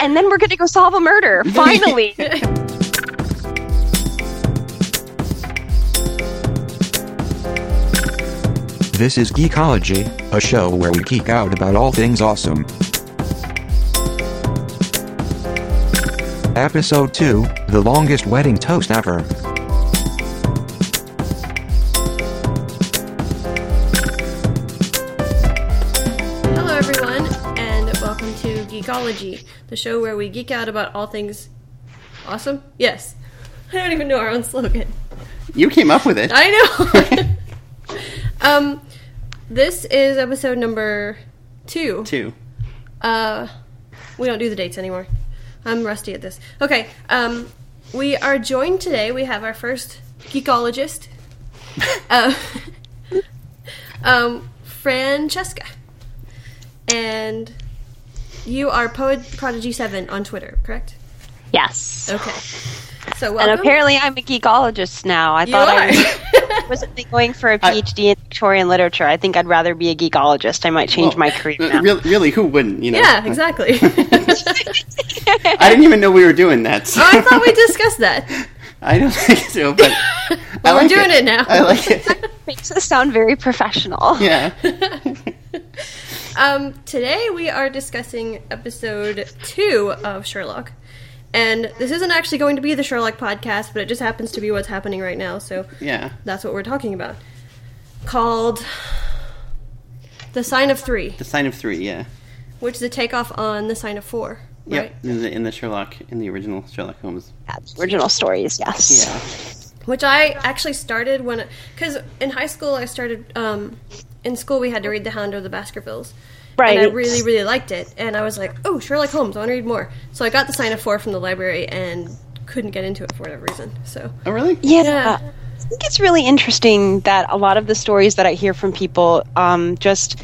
and then we're going to go solve a murder. Finally. This is Geekology, a show where we geek out about all things awesome. Episode 2 The Longest Wedding Toast Ever. Hello, everyone, and welcome to Geekology, the show where we geek out about all things awesome. Yes, I don't even know our own slogan. You came up with it. I know. um, this is episode number two. Two. Uh, we don't do the dates anymore. I'm rusty at this. Okay. Um, we are joined today. We have our first geekologist, uh, um, Francesca, and you are Poet Prodigy Seven on Twitter, correct? yes. Okay. So And apparently, I'm a geekologist now. I you thought I are. was wasn't going for a PhD in Victorian literature. I think I'd rather be a geekologist. I might change my career Uh, now. Really, really, who wouldn't? You know. yeah, exactly. oh, I didn't even know we were doing that. So I thought we discussed that. I don't think so, but I Well, we're like doing it now. I like it. Makes us sound very professional. Yeah. Um, today we are discussing episode two of Sherlock. And this isn't actually going to be the Sherlock podcast, but it just happens to be what's happening right now, so Yeah. that's what we're talking about. Called The Sign of Three, The sign of three. Yeah. which is a takeoff on The Sign of Four, right? Yep. In the, in the Sherlock, in the original Sherlock Holmes. Original stories, yes. Yeah. Which I actually started when, because in high school I started, um, in school we had to read The Hound of the Baskervilles. Right. And I really, really liked it. And I was like, oh, Sherlock Holmes, I want to read more. So I got the Sign of Four from the library and couldn't get into it for whatever reason. So, Oh, really? Yeah. Yeah. I think it's really interesting that a lot of the stories that I hear from people, um, just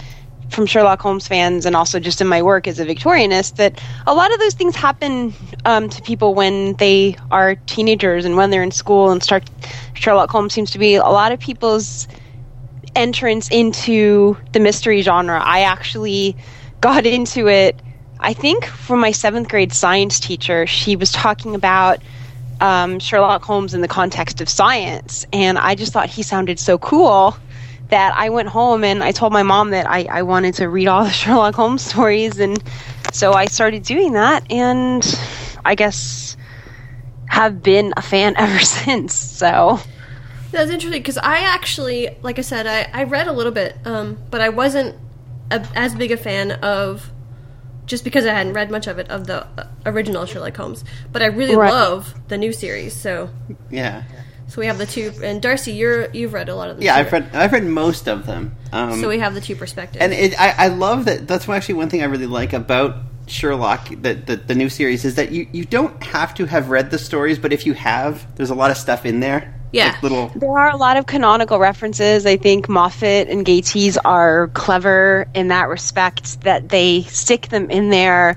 from Sherlock Holmes fans and also just in my work as a Victorianist, that a lot of those things happen um, to people when they are teenagers and when they're in school and start. Sherlock Holmes seems to be a lot of people's entrance into the mystery genre. I actually got into it, I think, from my seventh grade science teacher. She was talking about um, Sherlock Holmes in the context of science, and I just thought he sounded so cool that I went home and I told my mom that I, I wanted to read all the Sherlock Holmes stories, and so I started doing that, and I guess have been a fan ever since. So. That's interesting because I actually, like I said, I, I read a little bit, um, but I wasn't a, as big a fan of. Just because I hadn't read much of it of the uh, original Sherlock Holmes, but I really Right. love the new series. So, Yeah. so we have the two. And Darcy, you're you've read a lot of them. Yeah. too. I've read. I've read most of them. Um, So we have the two perspectives. and it, I, I love that. That's actually one thing I really like about Sherlock, the, the the new series, is that you you don't have to have read the stories, but if you have, there's a lot of stuff in there. Yeah. Like little. There are a lot of canonical references. I think Moffat and Gatiss are clever in that respect that they stick them in there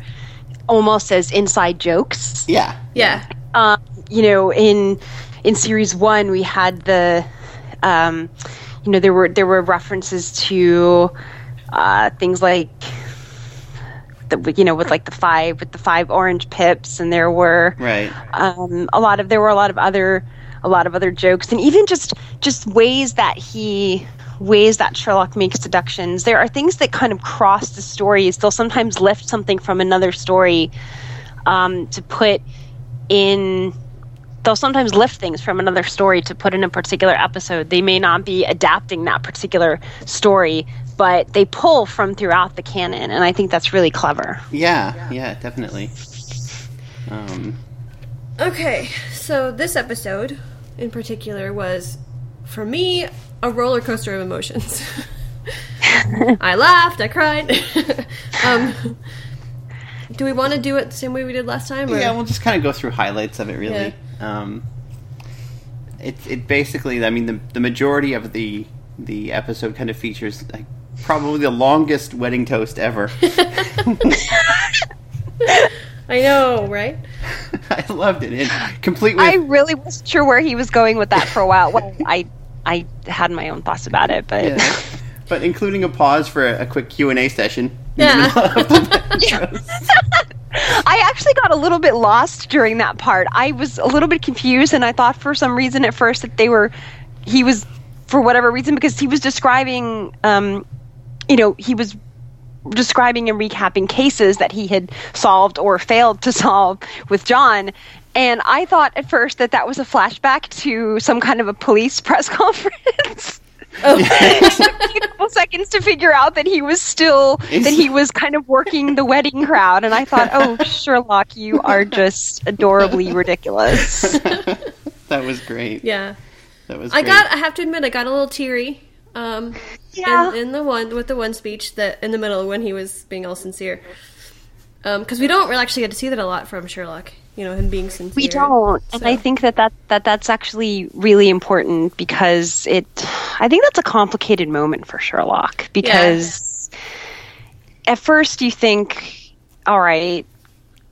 almost as inside jokes. Yeah. yeah, Um, you know, in in series one, we had the, um, you know, there were there were references to uh, things like. The, you know, with like the five, with the five orange pips, and there were Right. um, a lot of there were a lot of other a lot of other jokes and even just just ways that he ways that Sherlock makes deductions. There are things that kind of cross the stories. They'll sometimes lift something from another story um, to put in. They'll sometimes lift things from another story to put in a particular episode. They may not be adapting that particular story, but they pull from throughout the canon, and I think that's really clever. Yeah. Yeah. Definitely. Um. Okay, so this episode in particular was, for me, a roller coaster of emotions. I laughed, I cried. um, do we want to do it the same way we did last time? Or? Yeah, we'll just kind of go through highlights of it, really. Um, it it basically, I mean, the the majority of the the episode kind of features like probably the longest wedding toast ever. I know, right? I loved it. it complete with I really wasn't sure where he was going with that for a while. Well, I I had my own thoughts about it, but yeah. but including a pause for a, a quick Q and A session. Yeah. middle of the wedding toast. I actually got a little bit lost during that part. I was a little bit confused, and I thought for some reason at first that they were, he was, for whatever reason, because he was describing, um, you know, he was describing and recapping cases that he had solved or failed to solve with John. And I thought at first that that was a flashback to some kind of a police press conference. Oh. it took me a couple seconds to figure out that he was still that he was kind of working the wedding crowd, and I thought, "Oh, Sherlock, you are just adorably ridiculous." that was great. Yeah. That was. I great. got. I have to admit, I got a little teary. Um, Yeah. in, in the one with the one speech that in the middle when he was being all sincere. Because we don't really actually get to see that a lot from Sherlock. You know, him being sincere. We don't, and I think that, that that that's actually really important because it. I think that's a complicated moment for Sherlock because at first you think, all right,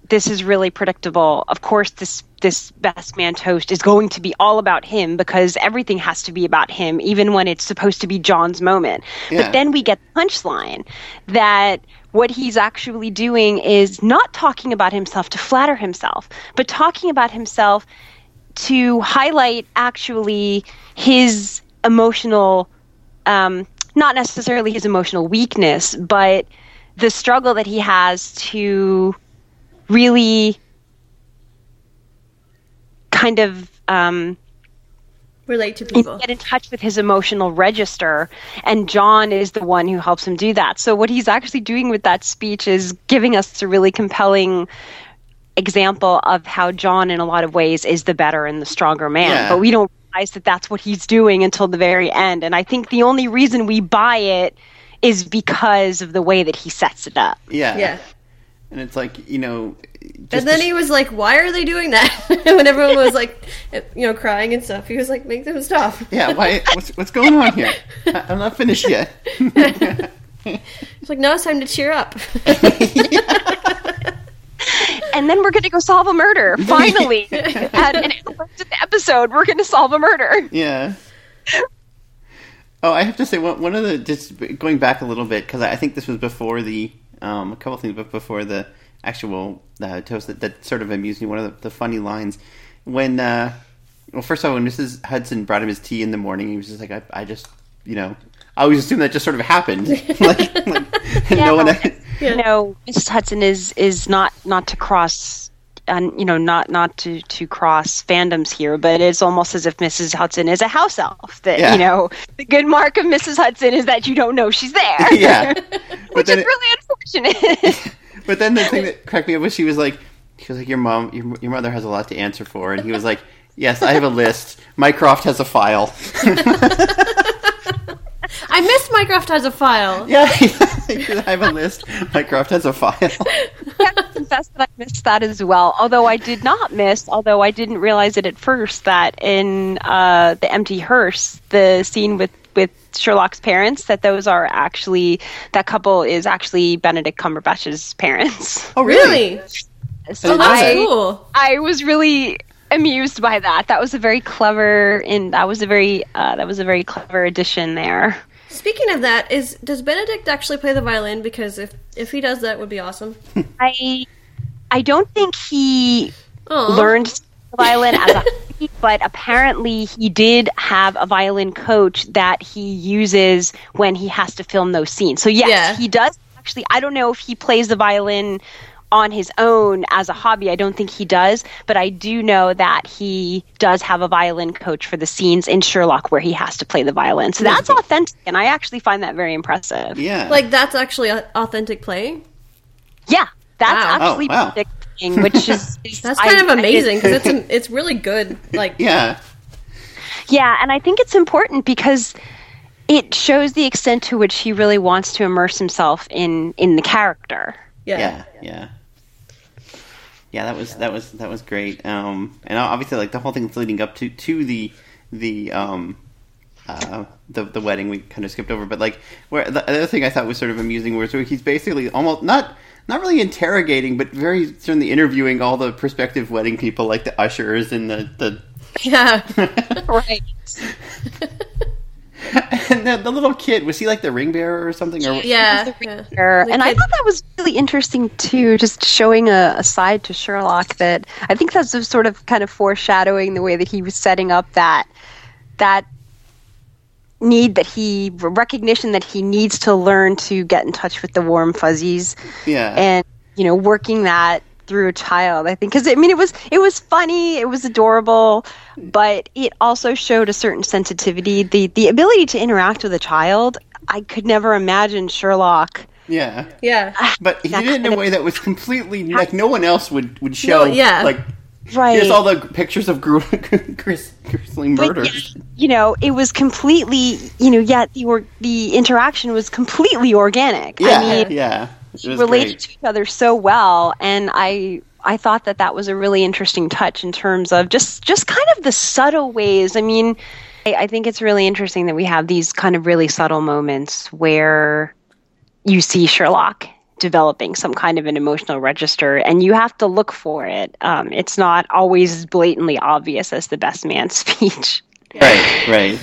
this is really predictable. Of course, this this best man toast is going to be all about him because everything has to be about him, even when it's supposed to be John's moment. Yeah. But then we get the punchline that what he's actually doing is not talking about himself to flatter himself, but talking about himself to highlight actually his emotional, um, not necessarily his emotional weakness, but the struggle that he has to really kind of um, relate to people. get in touch with his emotional register and john is the one who helps him do that so what he's actually doing with that speech is giving us a really compelling example of how john in a lot of ways is the better and the stronger man Yeah. but we don't realize that that's what he's doing until the very end and i think the only reason we buy it is because of the way that he sets it up Yeah. Yeah. And it's like you know. Just And then to- he was like, "Why are they doing that?" when everyone was like, you know, crying and stuff. He was like, "Make them stop." Yeah. Why? What's what's going on here? I- I'm not finished yet. It's like, "No, it's time to cheer up." and then we're going to go solve a murder finally at an hour into the episode we're going to solve a murder Yeah. Oh, I have to say one one of the just going back a little bit because I think this was before the um, a couple things, but before the actual uh, toast that, that sort of amused me. One of the, the funny lines when uh, well, first of all, when Mrs. Hudson brought him his tea in the morning, he was just like, I, I just you know. I always assumed that just sort of happened, like, like no one. you know mrs hudson is is not not to cross and you know not not to to cross fandoms here but it's almost as if mrs hudson is a house elf that Yeah. you know the good mark of mrs hudson is that you don't know she's there yeah, which is it- really unfortunate But then the thing that cracked me up was she was like, she was like, your mom, your, your mother has a lot to answer for, and he was like, yes, I have a list. Mycroft has a file. I missed Mycroft as a file. yeah, I have a list. Mycroft has a file. I have to confess that I missed that as well. Although I did not miss, although I didn't realize it at first, that in uh, the empty hearse, the scene with with Sherlock's parents, that those are actually that couple is actually Benedict Cumberbatch's parents. Oh, Really? So Oh, that's I, cool. I was really amused by that. That was a very clever, and that was a very uh, that was a very clever addition there. Speaking of that, is does Benedict actually play the violin? Because if if he does, that would be awesome. I I don't think he Oh, learned the violin as a but apparently he did have a violin coach that he uses when he has to film those scenes. So yes, Yeah. he does actually. I don't know if he plays the violin on his own as a hobby. I don't think he does, but I do know that he does have a violin coach for the scenes in Sherlock where he has to play the violin. So that's authentic, and I actually find that very impressive. Yeah. like that's actually authentic playing. Yeah, that's Wow. Oh, actually Oh, wow. predicting, which is, is That's I- kind of amazing because it's a, it's really good. Like yeah. Yeah, and I think it's important because it shows the extent to which he really wants to immerse himself in in the character. yeah, Yeah. Yeah. Yeah, that was that was that was great. Um, and obviously, like the whole thing leading up to to the the um, uh, the the wedding, we kind of skipped over. But like, where the other thing I thought was sort of amusing was where he's basically almost not not really interrogating, but very certainly interviewing all the prospective wedding people, like the ushers and the the yeah. Right. and the, the little kid was he like the ring bearer or something? Or Yeah, yeah. Sure. The And I thought that was really interesting too, just showing a, a side to Sherlock that I think that's a sort of kind of foreshadowing the way that he was setting up that that need that he recognition that he needs to learn to get in touch with the warm fuzzies yeah, and you know working that through a child i think because i mean it was it was funny it was adorable but it also showed a certain sensitivity the the ability to interact with a child i could never imagine sherlock yeah. Yeah. Ah, but he That did it in kind a of- way that was completely like no one else would would show. yeah. like right here's all the pictures of gru- gris- grisly murders. yet, you know it was completely you know yet the or, the interaction was completely organic Yeah, i mean yeah. Related great. to each other so well and i i thought that that was a really interesting touch in terms of just just kind of the subtle ways i mean I, I think it's really interesting that we have these kind of really subtle moments where you see sherlock developing some kind of an emotional register and you have to look for it um, it's not always blatantly obvious as the best man speech Right, right.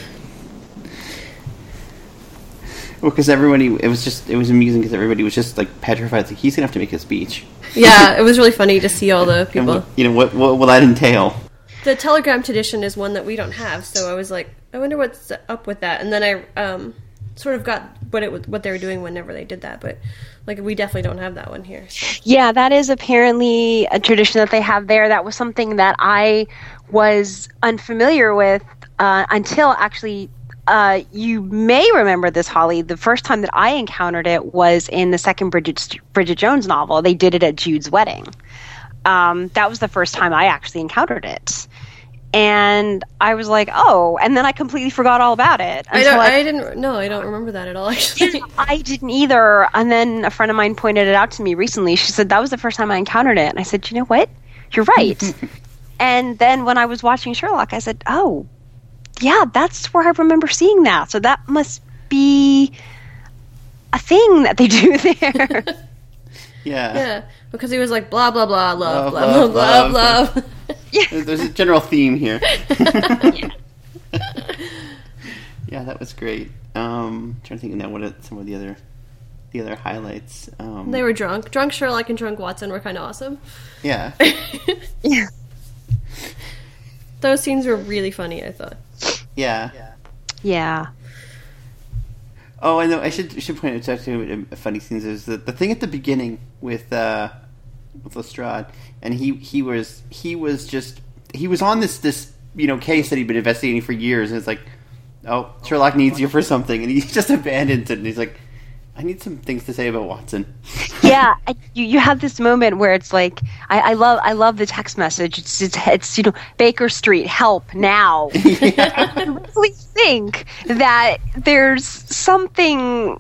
Well, because everybody, it was just, it was amusing because everybody was just like petrified. Like he's gonna have to make a speech. Yeah, it was really funny to see all the people. what, you know what? What will that entail? The telegram tradition is one that we don't have, so I was like, I wonder what's up with that. And then I um, sort of got what it what they were doing whenever they did that, but like we definitely don't have that one here. so. Yeah, that is apparently a tradition that they have there. That was something that I was unfamiliar with uh, until actually. Uh, you may remember this, Holly. The first time that I encountered it was in the second Bridget Bridget Jones novel. They did it at Jude's wedding. Um, that was the first time I actually encountered it, and I was like, "Oh!" And then I completely forgot all about it. I don't. I didn't. No, I don't remember that at all. Actually. I didn't either. And then a friend of mine pointed it out to me recently. She said that was the first time I encountered it. And I said, you know what? You're right. and then when I was watching Sherlock, I said, oh, yeah, that's where I remember seeing that. So that must be a thing that they do there. Yeah. yeah, because he was like blah blah blah Love, love blah blah love, blah love. blah. There's, there's a general theme here. yeah, that was great. Um, trying to think now what are some of the other the other highlights. Um, They were drunk. Drunk Sherlock and drunk Watson were kind of awesome. yeah, yeah. Those scenes were really funny. I thought. Yeah. Yeah. Oh, I know. I should should point out actually a funny thing is the the thing at the beginning with uh, with Lestrade, and he he was he was just he was on this this you know case that he'd been investigating for years, and it's like, oh, Sherlock needs you for something, and he just abandons it, and he's like, I need some things to say about Watson. yeah, I- you you have this moment where it's like I, I love I love the text message. It's, it's it's you know Baker Street, help now. I really think that there's something.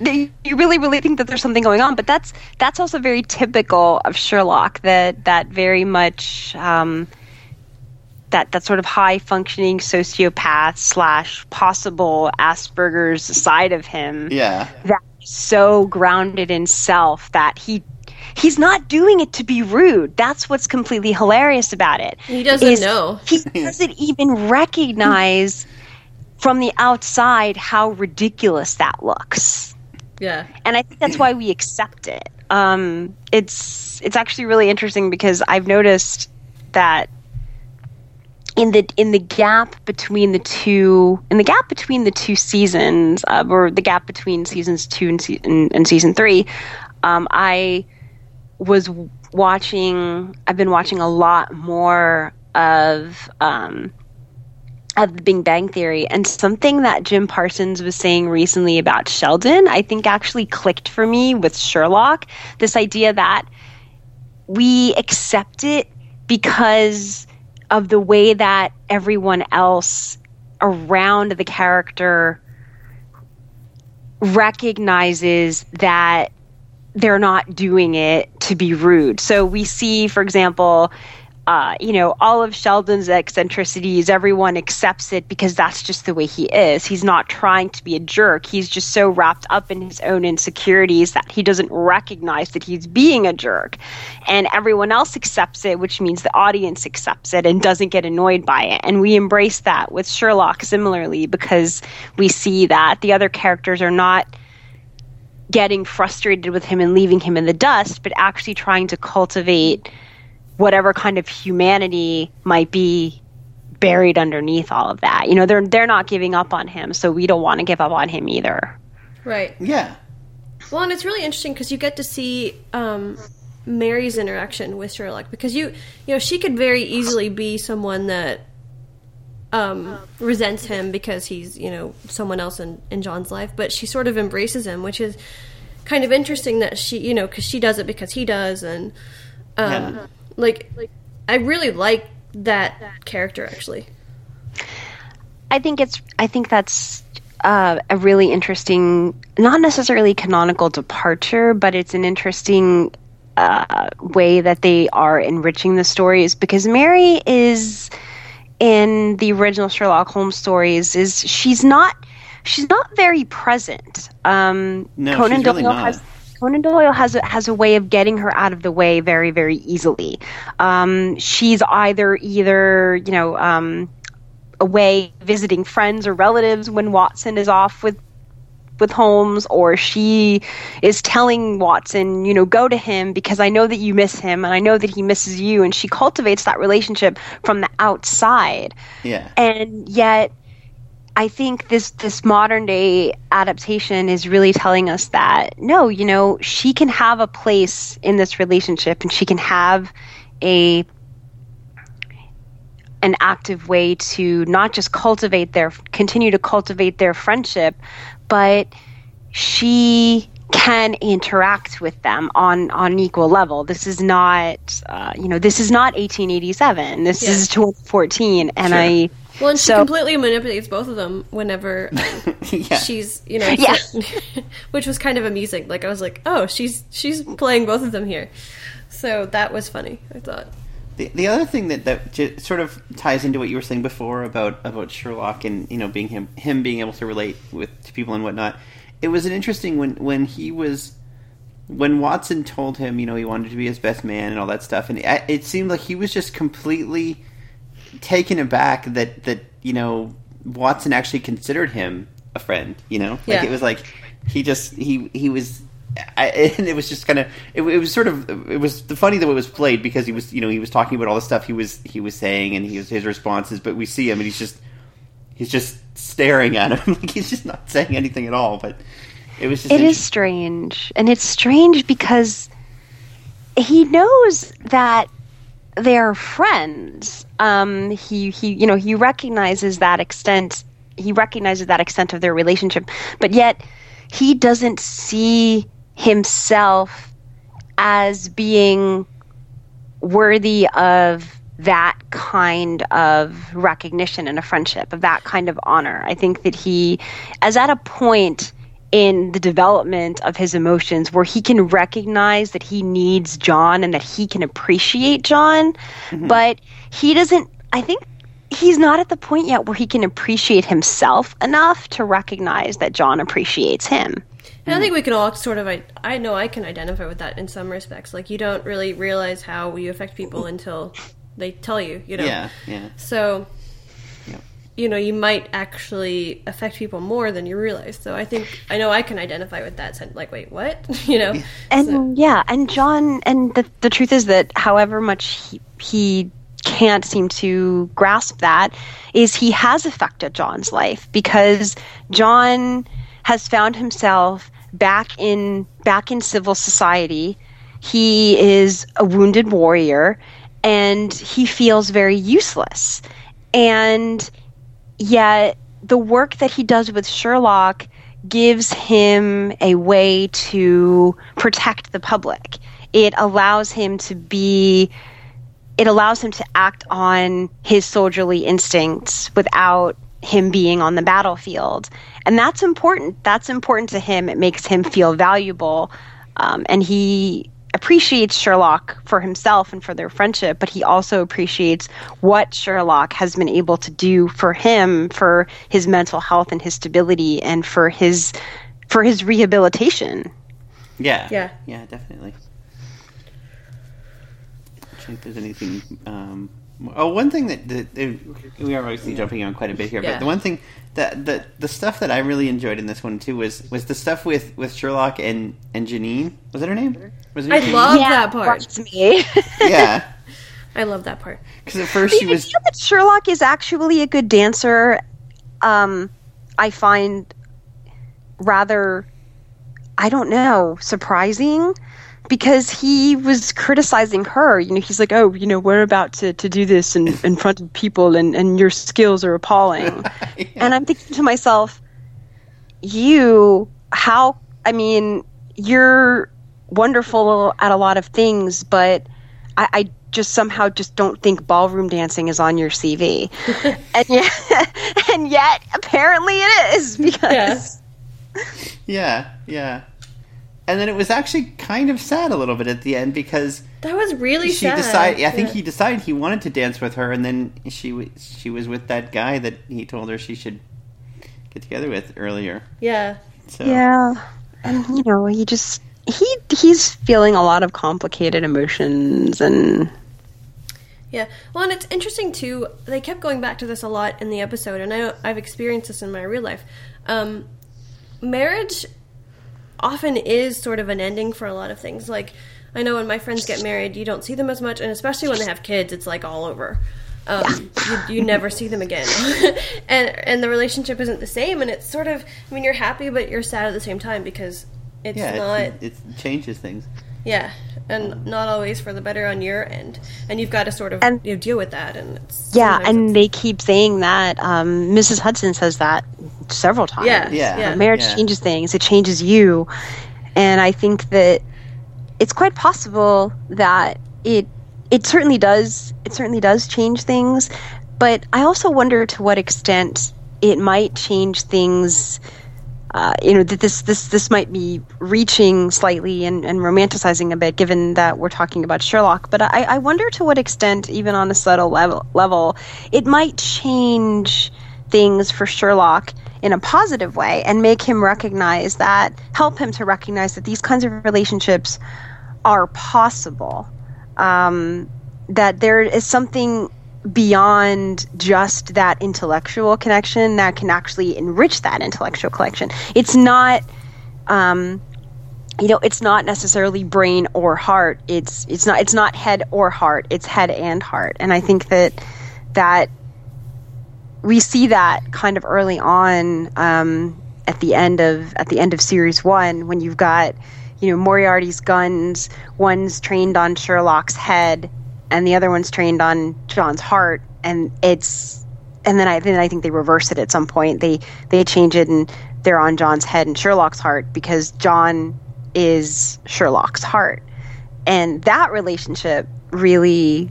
that You really, really think that there's something going on, but that's that's also very typical of Sherlock. That that very much um, that that sort of high functioning sociopath slash possible Asperger's side of him Yeah, that so grounded in self that he he's not doing it to be rude. That's what's completely hilarious about it. He doesn't is know. He doesn't even recognize from the outside how ridiculous that looks. Yeah. And I think that's why we accept it. Um, it's it's actually really interesting because I've noticed that in the in the gap between the two in the gap between the two seasons uh, or the gap between seasons two and, se- and, and season three um, i was watching i've been watching a lot more of um, of the Big Bang Theory, and something that Jim Parsons was saying recently about Sheldon, I think actually clicked for me with Sherlock. This idea that we accept it because of the way that everyone else around the character recognizes that they're not doing it to be rude. So we see, for example, uh, you know, all of Sheldon's eccentricities, everyone accepts it because that's just the way he is. He's not trying to be a jerk. He's just so wrapped up in his own insecurities that he doesn't recognize that he's being a jerk. And everyone else accepts it, which means the audience accepts it and doesn't get annoyed by it. And we embrace that with Sherlock similarly because we see that the other characters are not getting frustrated with him and leaving him in the dust, but actually trying to cultivate whatever kind of humanity might be buried underneath all of that. You know, they're they're not giving up on him, so we don't want to give up on him either. Right. Yeah. Well, and it's really interesting because you get to see um, Mary's interaction with Sherlock because you you know she could very easily be someone that um, resents him because he's you know someone else in, in John's life, but she sort of embraces him, which is kind of interesting that she you know because she does it because he does, and um, Yeah. Like like I really like that character actually. I think it's I think that's uh, a really interesting, not necessarily canonical departure, but it's an interesting uh, way that they are enriching the stories because Mary is in the original Sherlock Holmes stories is she's not she's not very present. Um, No, Conan she's really Doyle not. has Conan Doyle has a, has a way of getting her out of the way very very easily. Um, she's either either you know um, away visiting friends or relatives when Watson is off with with Holmes or she is telling Watson, you know, go to him because I know that you miss him and I know that he misses you and she cultivates that relationship from the outside. Yeah. And yet I think this this modern day adaptation is really telling us that no, you know, she can have a place in this relationship and she can have a an active way to not just cultivate their continue to cultivate their friendship, but she can interact with them on on an equal level. This is not, uh, you know, this is not 1887. This Yeah. is 2014, and Sure. I. Well, and she So- completely manipulates both of them whenever um, Yeah. she's, you know, Yeah. which was kind of amusing. Like I was like, oh, she's she's playing both of them here, so that was funny. I thought. The, the other thing that that j- sort of ties into what you were saying before about about Sherlock and you know being him him being able to relate with to people and whatnot, it was an interesting when when he was when Watson told him you know he wanted to be his best man and all that stuff, and it, it seemed like he was just completely taken aback that that you know Watson actually considered him a friend. You know, like Yeah. it was like he just he he was. I, and it was just kind of it, it was sort of it was the funny that it was played because he was you know he was talking about all the stuff he was he was saying and he was his responses but we see him and he's just he's just staring at him like he's just not saying anything at all but it was just It is strange, and it's strange because he knows that they're friends. Um, he he you know he recognizes that extent. He recognizes that extent of their relationship, but yet he doesn't see himself as being worthy of that kind of recognition and a friendship, of that kind of honor. I think that he is at a point in the development of his emotions where he can recognize that he needs John and that he can appreciate John, mm-hmm. but he doesn't, I think. He's not at the point yet where he can appreciate himself enough to recognize that John appreciates him. And I think mm-hmm. we can all sort of. I, I know I can identify with that in some respects. Like you don't really realize how you affect people until they tell you. You know. yeah yeah So. Yep. You know, you might actually affect people more than you realize. So I think I know I can identify with that. sen- Like, wait, what? you know, and So- yeah and john and the, the truth is that however much he, he can't seem to grasp that is he has affected john's life because john has found himself back in back in civil society he is a wounded warrior and he feels very useless and yet the work that he does with Sherlock gives him a way to protect the public. It allows him to be it allows him to act on his soldierly instincts without him being on the battlefield. And that's important. That's important to him. It makes him feel valuable. Um, and he appreciates Sherlock for himself and for their friendship, but he also appreciates what Sherlock has been able to do for him, for his mental health and his stability, and for his for his rehabilitation. Yeah. Yeah. Yeah, definitely. I think there's anything. Um, oh, one thing that, that, that we are obviously jumping on quite a bit here, Yeah. but the one thing that the the stuff that I really enjoyed in this one too was was the stuff with with Sherlock and and Janine. Was that her name? Was it I Janine? love that part. That's me. Yeah, I love that part. because at first the she was. idea that Sherlock is actually a good dancer, um, I find rather, I don't know, surprising because he was criticizing her. You know, he's like, "Oh, you know, we're about to, to do this in, in front of people, and, and your skills are appalling." And I'm thinking to myself, "You, how? I mean, you're wonderful at a lot of things, but I, I just somehow just don't think ballroom dancing is on your CV, and yet, and yet, apparently it is because." Yeah, yeah. And then it was actually kind of sad a little bit at the end because That was really she sad. decided. I think Yeah. he decided he wanted to dance with her, and then she w- she was with that guy that he told her she should get together with earlier. Yeah. So Yeah, and you know, he just he he's feeling a lot of complicated emotions, and Yeah. Well, and it's interesting too. They kept going back to this a lot in the episode, and I I've experienced this in my real life. Um, marriage often is sort of an ending for a lot of things. Like I know when my friends get married, you don't see them as much, and especially when they have kids, it's like all over. Um, you, you never see them again, and and the relationship isn't the same. And it's sort of, I mean, you're happy, but you're sad at the same time because it's yeah, not. it, it changes things. Yeah, and not always for the better on your end, and you've got to sort of And- you know, deal with that. And it's yeah, and it's- they keep saying that. Um, Mrs. Hudson says that several times. yeah, Yeah. yeah, marriage Yeah. changes things; it changes you, and I think that it's quite possible that it it certainly does it certainly does change things, but I also wonder to what extent it might change things. Uh, you know that this this this might be reaching slightly and, and romanticizing a bit, given that we're talking about Sherlock. But I, I wonder to what extent, even on a subtle level, level, it might change things for Sherlock in a positive way and make him recognize that, help him to recognize that these kinds of relationships are possible. Um, that there is something beyond just that intellectual connection that can actually enrich that intellectual connection. It's not, um, you know, it's not necessarily brain or heart. It's it's not it's not head or heart. It's head and heart. And I think that that we see that kind of early on um, at the end of at the end of series one when you've got you know Moriarty's guns. One's trained on Sherlock's head, and the other one's trained on John's heart. And it's and then I then I think they reverse it at some point. They they change it and they're on John's head and Sherlock's heart because John is Sherlock's heart, and that relationship really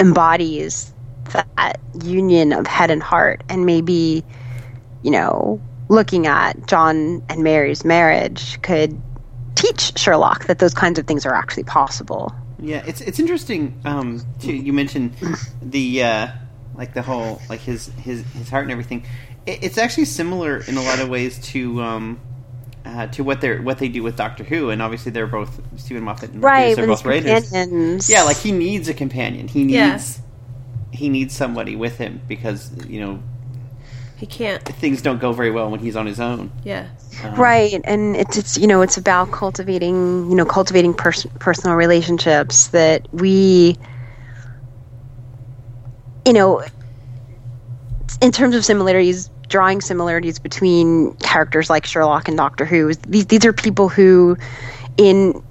embodies that union of head and heart and maybe you know looking at john and mary's marriage could teach sherlock that those kinds of things are actually possible Yeah, it's it's interesting. Um, too, you mentioned the uh, like the whole like his his his heart and everything. It, it's actually similar in a lot of ways to um, uh, to what they are what they do with Doctor Who, and obviously they're both Steven Moffat and right they're both his writers. companions Yeah, like he needs a companion. He needs Yeah. he needs somebody with him because you know he can't. things don't go very well when he's on his own. Yeah, Um, right and it's it's you know it's about cultivating you know cultivating pers- personal relationships that we you know in terms of similarities drawing similarities between characters like Sherlock and Doctor Who these these are people who in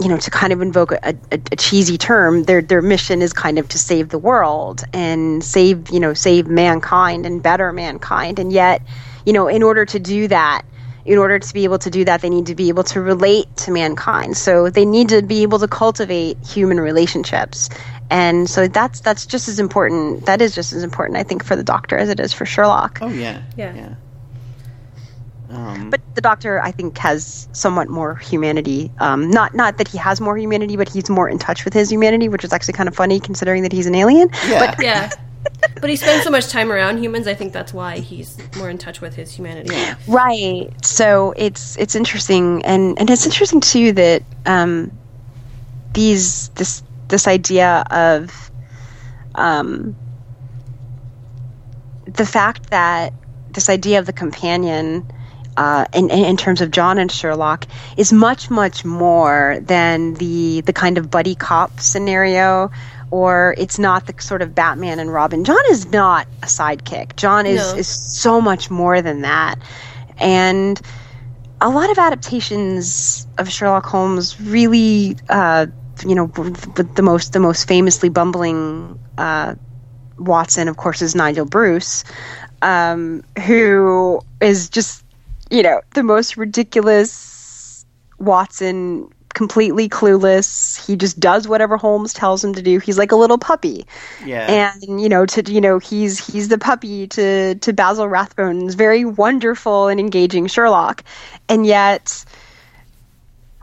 you know to kind of invoke a, a, a cheesy term their their mission is kind of to save the world and save you know save mankind and better mankind. And yet you know in order to do that in order to be able to do that they need to be able to relate to mankind. So they need to be able to cultivate human relationships. And so that's that's just as important that is just as important i think for the doctor as it is for sherlock. Oh yeah, Yeah. yeah. Um, But the Doctor, I think, has somewhat more humanity. Um, not not that he has more humanity, but he's more in touch with his humanity, which is actually kind of funny considering that he's an alien. yeah, Yeah. But he spends so much time around humans, I think that's why he's more in touch with his humanity. Right. So it's it's interesting, and and it's interesting too that um, these this this idea of um, the fact that this idea of the companion. Uh, in, in terms of John and Sherlock, is much much more than the the kind of buddy cop scenario, or it's not the sort of Batman and Robin. John is not a sidekick. John is No. is so much more than that, and a lot of adaptations of Sherlock Holmes really, uh, you know, with the most the most famously bumbling uh, Watson, of course, is Nigel Bruce, um, who is just, you know, the most ridiculous Watson, completely clueless. He just does whatever Holmes tells him to do. He's like a little puppy. Yeah, and you know to you know he's he's the puppy to to Basil Rathbone's very wonderful and engaging Sherlock, and yet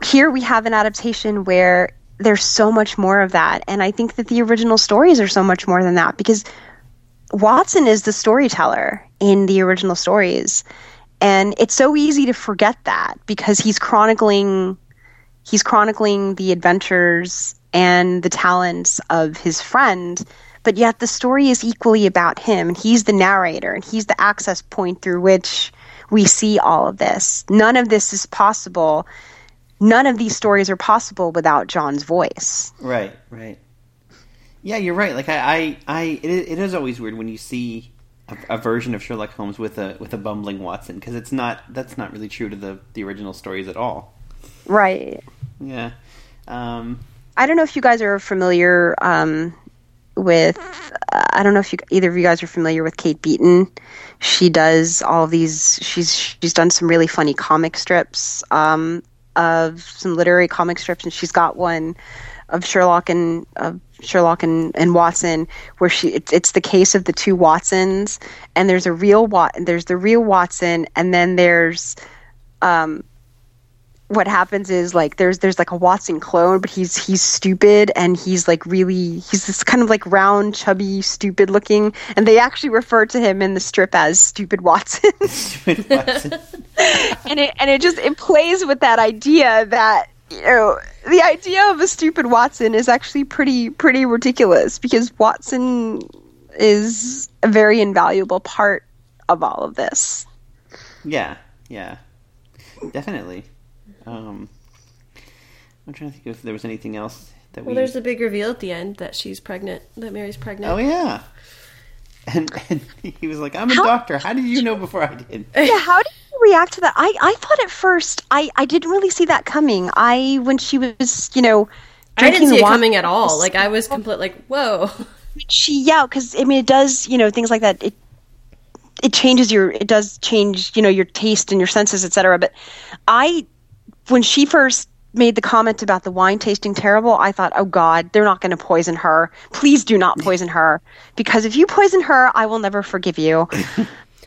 here we have an adaptation where there's so much more of that, and I think that the original stories are so much more than that because Watson is the storyteller in the original stories, and it's so easy to forget that because he's chronicling he's chronicling the adventures and the talents of his friend but yet the story is equally about him and he's the narrator and he's the access point through which we see all of this none of this is possible none of these stories are possible without john's voice right, right. Yeah, you're right. Like I, I, I it, it is always weird when you see a, a version of Sherlock Holmes with a with a bumbling Watson because it's not that's not really true to the the original stories at all. right Yeah. Um, I don't know if you guys are familiar um, with. Uh, I don't know if you either of you guys are familiar with Kate Beaton. She does all these. She's she's done some really funny comic strips um, of some literary comic strips, and she's got one of Sherlock and of Sherlock and, and Watson, where she it's, it's the case of the two Watsons, and there's a real Wat there's the real Watson, and then there's um, what happens is like there's there's like a Watson clone, but he's he's stupid and he's like really he's this kind of like round, chubby, stupid looking, and they actually refer to him in the strip as Stupid Watson, stupid Watson. and it and it just it plays with that idea that you know the idea of a stupid Watson is actually pretty pretty ridiculous because Watson is a very invaluable part of all of this. Yeah, yeah, definitely. Um, I'm trying to think if there was anything else that we. Well, there's a big reveal at the end that she's pregnant, that Mary's pregnant. Oh yeah, and, and he was like, "I'm a How- doctor. How did you know before I did?" yeah how did you react to that. I i thought at first i i didn't really see that coming. I when she was you know I didn't see it coming at all. Like, I was complete, like, whoa. she yeah because i mean it does you know things like that it it changes your it does change you know your taste and your senses etc but i when she first made the comment about the wine tasting terrible i thought oh god they're not going to poison her. Please do not poison her. Because if you poison her i will never forgive you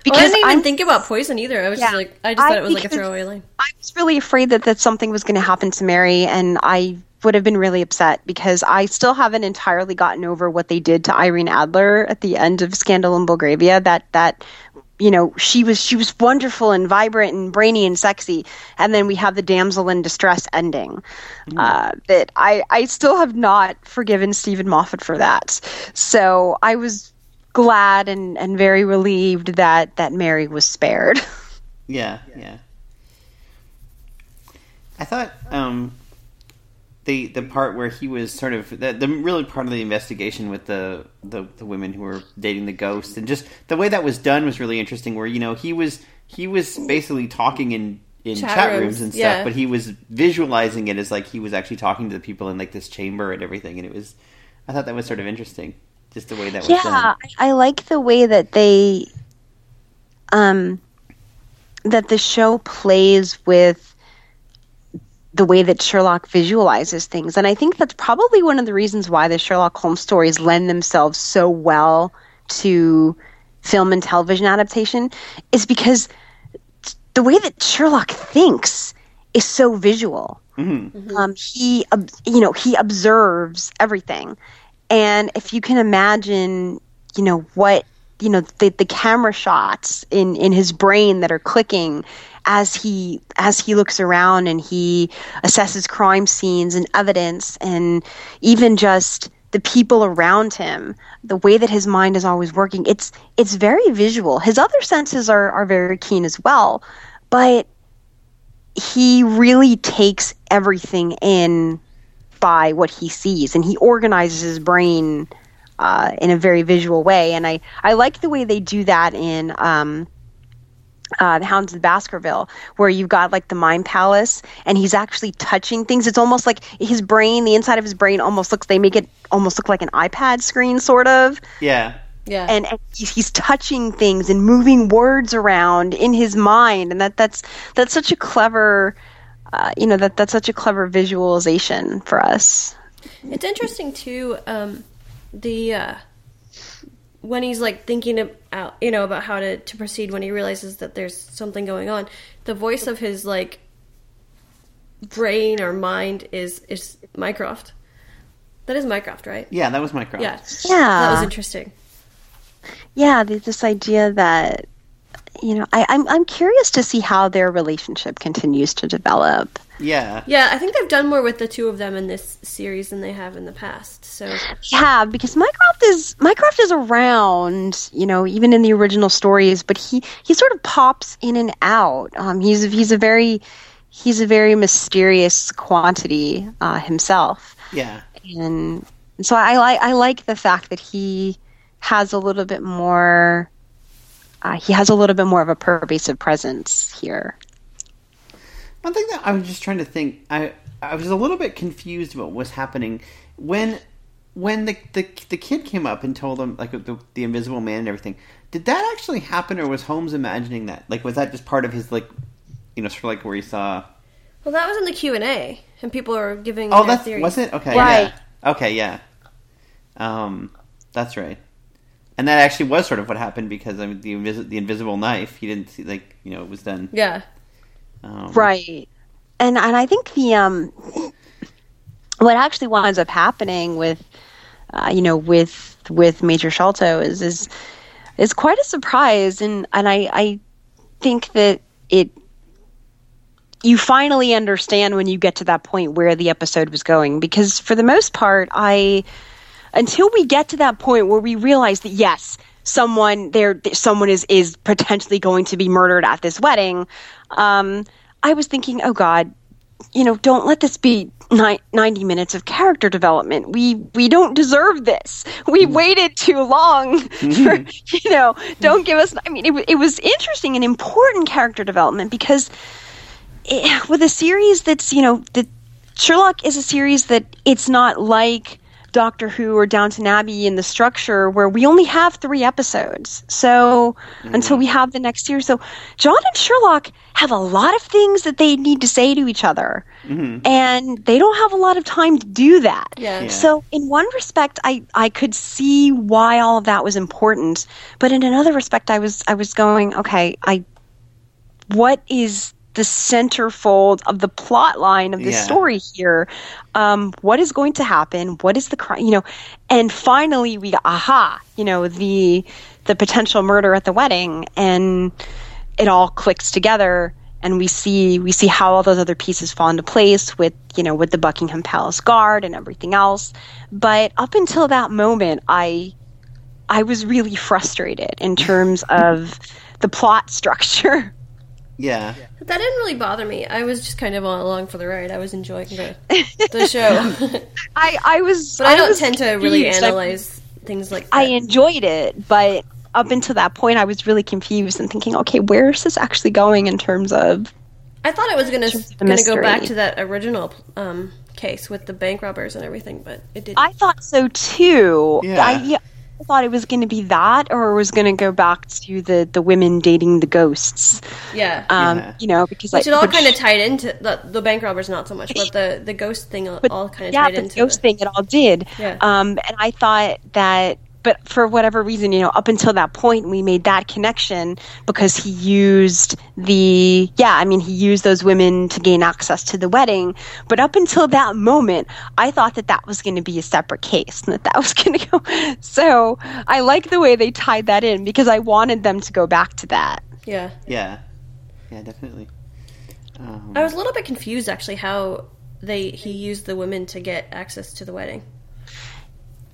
Well, I didn't even I'm- think about poison either. I was just like, I just thought I it was like a because- throwaway line. I was really afraid that, that something was going to happen to Mary, and I would have been really upset because I still haven't entirely gotten over what they did to Irene Adler at the end of Scandal in Belgravia. That that you know she was she was wonderful and vibrant and brainy and sexy, and then we have the damsel in distress ending. Uh, that I I still have not forgiven Steven Moffat for that. So I was glad and, and very relieved that that Mary was spared. Yeah, yeah. I thought um, the the part where he was sort of the, the really part of the investigation with the, the the women who were dating the ghost and just the way that was done was really interesting. Where you know he was he was basically talking in in Chat chat, rooms, rooms, and stuff, yeah. but he was visualizing it as like he was actually talking to the people in like this chamber and everything, and it was I thought that was sort of interesting, just the way that was yeah done. I, I like the way that they um that the show plays with the way that Sherlock visualizes things and I think that's probably one of the reasons why the Sherlock Holmes stories lend themselves so well to film and television adaptation is because the way that Sherlock thinks is so visual. Um, he, you know, he observes everything, and if you can imagine, you know, what you know, the, the camera shots in in his brain that are clicking as he as he looks around and he assesses crime scenes and evidence and even just the people around him the way that his mind is always working it's it's very visual. His other senses are are very keen as well but he really takes everything in by what he sees and he organizes his brain uh, in a very visual way and i i like the way they do that in um uh, the Hounds of Baskerville, where you've got like the mind palace, and he's actually touching things. It's almost like his brain, the inside of his brain, almost looks. They make it almost look like an iPad screen, sort of Yeah. Yeah. and, and he's, he's touching things and moving words around in his mind and that that's that's such a clever uh, you know that that's such a clever visualization for us It's interesting too. Um, the uh, when he's like thinking about you know about how to to proceed when he realizes that there's something going on. The voice of his like brain or mind is is Mycroft. That is Mycroft, right? Yeah, that was Mycroft. Yeah. yeah That was interesting. yeah this idea that you know I, I'm, I'm curious to see how their relationship continues to develop Yeah. Yeah, I think they've done more with the two of them in this series than they have in the past. So Yeah, because Mycroft is Mycroft is around, you know, even in the original stories, but he he sort of pops in and out. Um, he's he's a very he's a very mysterious quantity uh, himself, Yeah. and, and so I like I like the fact that he has a little bit more. Uh, he has a little bit more of a pervasive presence here. One thing that I was just trying to think, I I was a little bit confused about what was happening when when the the, the kid came up and told him like the, the invisible man and everything. Did that actually happen, or was Holmes imagining that? Like, was that just part of his like, you know, sort of like where he saw? well, that was in the Q and A, and people are giving Oh, their that's theories. was it? Okay, Right. yeah. Okay, yeah. Um, that's right. And that actually was sort of what happened because I mean, the invis- the invisible knife. He didn't see like you know it was done. Yeah, Um, Right. And and I think the um what actually winds up happening with uh, you know with with Major Sholto is is is quite a surprise and and I I think that it you finally understand when you get to that point where the episode was going because for the most part I until we get to that point where we realize that yes someone there someone is is potentially going to be murdered at this wedding um i was thinking oh god you know don't let this be ni- 90 minutes of character development. We we don't deserve this. We mm-hmm. waited too long for mm-hmm. you know don't give us i mean it, it was interesting and important character development because it, with a series that's you know the Sherlock is a series that it's not like Doctor Who or Downton Abbey in the structure where we only have three episodes. So mm-hmm. until we have the next year, so John and Sherlock have a lot of things that they need to say to each other, mm-hmm. and they don't have a lot of time to do that. Yeah. Yeah. So in one respect, I I could see why all of that was important, but in another respect, I was I was going okay, I what is the centerfold of the plot line of the Yeah. story here. Um, what is going to happen? What is the crime you know and finally we got aha you know the the potential murder at the wedding and it all clicks together and we see we see how all those other pieces fall into place with you know with the Buckingham Palace guard and everything else. But up until that moment I I was really frustrated in terms of the plot structure Yeah. But that didn't really bother me. I was just kind of on along for the ride. I was enjoying the the show, I I was but I don't was tend to really confused. I- analyze things like that. I enjoyed it, but up until that point, I was really confused and thinking, okay, where is this actually going in terms of? I thought it was gonna terms of the gonna go back to that original um, case with the bank robbers and everything, but it didn't. I thought so too. Yeah. I, yeah, I thought it was going to be that, or it was going to go back to the the women dating the ghosts. yeah, Um, Yeah. you know, because which I, it all kind of tied into the, the bank robbers, not so much, but the the ghost thing all, but all kind of yeah, tied the into ghost the- ghost thing, it all did. Yeah. Um, and I thought that but for whatever reason, you know, up until that point, we made that connection because he used the, yeah, I mean, he used those women to gain access to the wedding. But up until that moment, I thought that that was going to be a separate case and that that was going to go. So I like the way they tied that in because I wanted them to go back to that. Yeah. Yeah, yeah, definitely. Um, I was a little bit confused actually how they he used the women to get access to the wedding.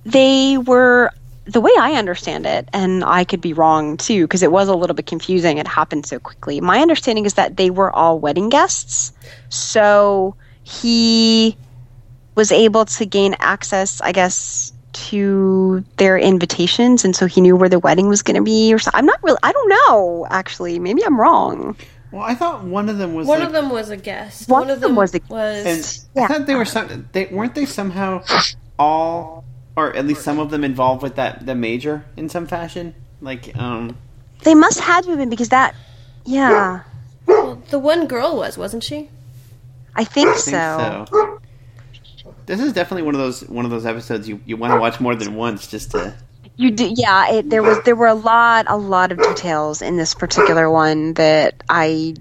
They were the way I understand it, and I could be wrong too, because it was a little bit confusing. It happened so quickly. My understanding is that they were all wedding guests. So he was able to gain access, I guess, to their invitations. And so he knew where the wedding was going to be or something. I'm not really, I don't know, actually. Maybe I'm wrong. well, I thought one of them was One like, of them was a guest. One of them was a- was and Yeah. I thought they were some. They weren't they somehow all, or at least some of them involved with that the major in some fashion. Like, um, They must have been because that, yeah, well, the one girl was, wasn't she? I think, I think so. so. This is definitely one of those one of those episodes you, you want to watch more than once just to. You do, yeah. It, there was there were a lot a lot of details in this particular one that I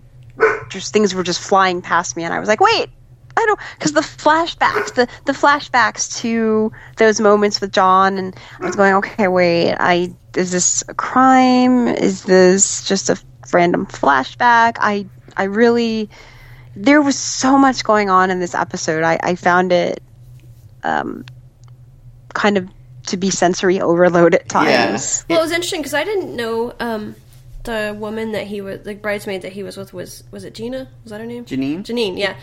just things were just flying past me, and I was like, wait, I don't because the flashbacks, the the flashbacks to those moments with John, and I was going, okay, wait, I is this a crime? Is this just a random flashback? I I really there was so much going on in this episode. I, I found it um, kind of to be sensory overload at times. Well, it was interesting because I didn't know um, the woman that he was, the bridesmaid that he was with was was it Gina? Was that her name? Janine? Janine, yeah.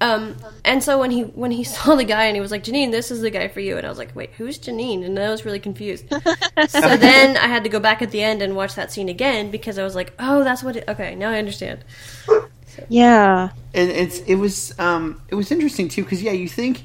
Um, and so when he when he saw the guy and he was like, Janine, this is the guy for you, and I was like, wait, who's Janine? And I was really confused. so then I had to go back at the end and watch that scene again because I was like, oh, that's what. it Okay, now I understand. Yeah. And it's it was um it was interesting too because yeah you think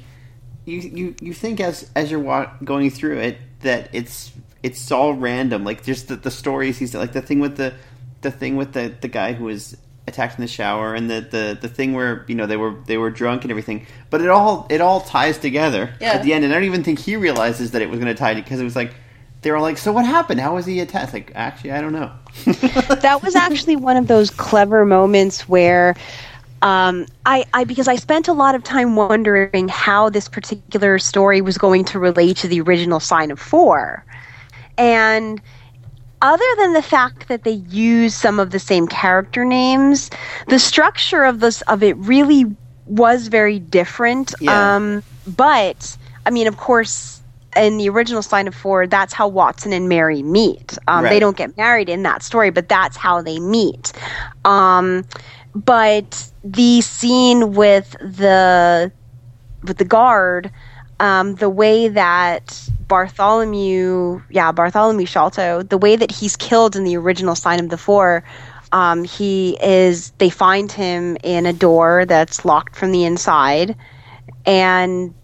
you you you think as as you're wa- going through it that it's it's all random. Like just the, the stories he's like the thing with the the thing with the the guy who was attacked in the shower and the, the the thing where you know they were they were drunk and everything. But it all it all ties together Yeah. at the end. And I don't even think he realizes that it was going to tie because it was like they were like so what happened? How was he attacked? Like actually I don't know. That was actually one of those clever moments where um, I, I because I spent a lot of time wondering how this particular story was going to relate to the original Sign of Four, and other than the fact that they use some of the same character names, the structure of this of it really was very different. Yeah. Um, but I mean, of course, in the original Sign of Four, that's how Watson and Mary meet. Um, They don't get married in that story, but that's how they meet. Um, but the scene with the with the guard, um, the way that Bartholomew, yeah, Bartholomew Sholto, the way that he's killed in the original Sign of the Four, um, he is. They find him in a door that's locked from the inside, and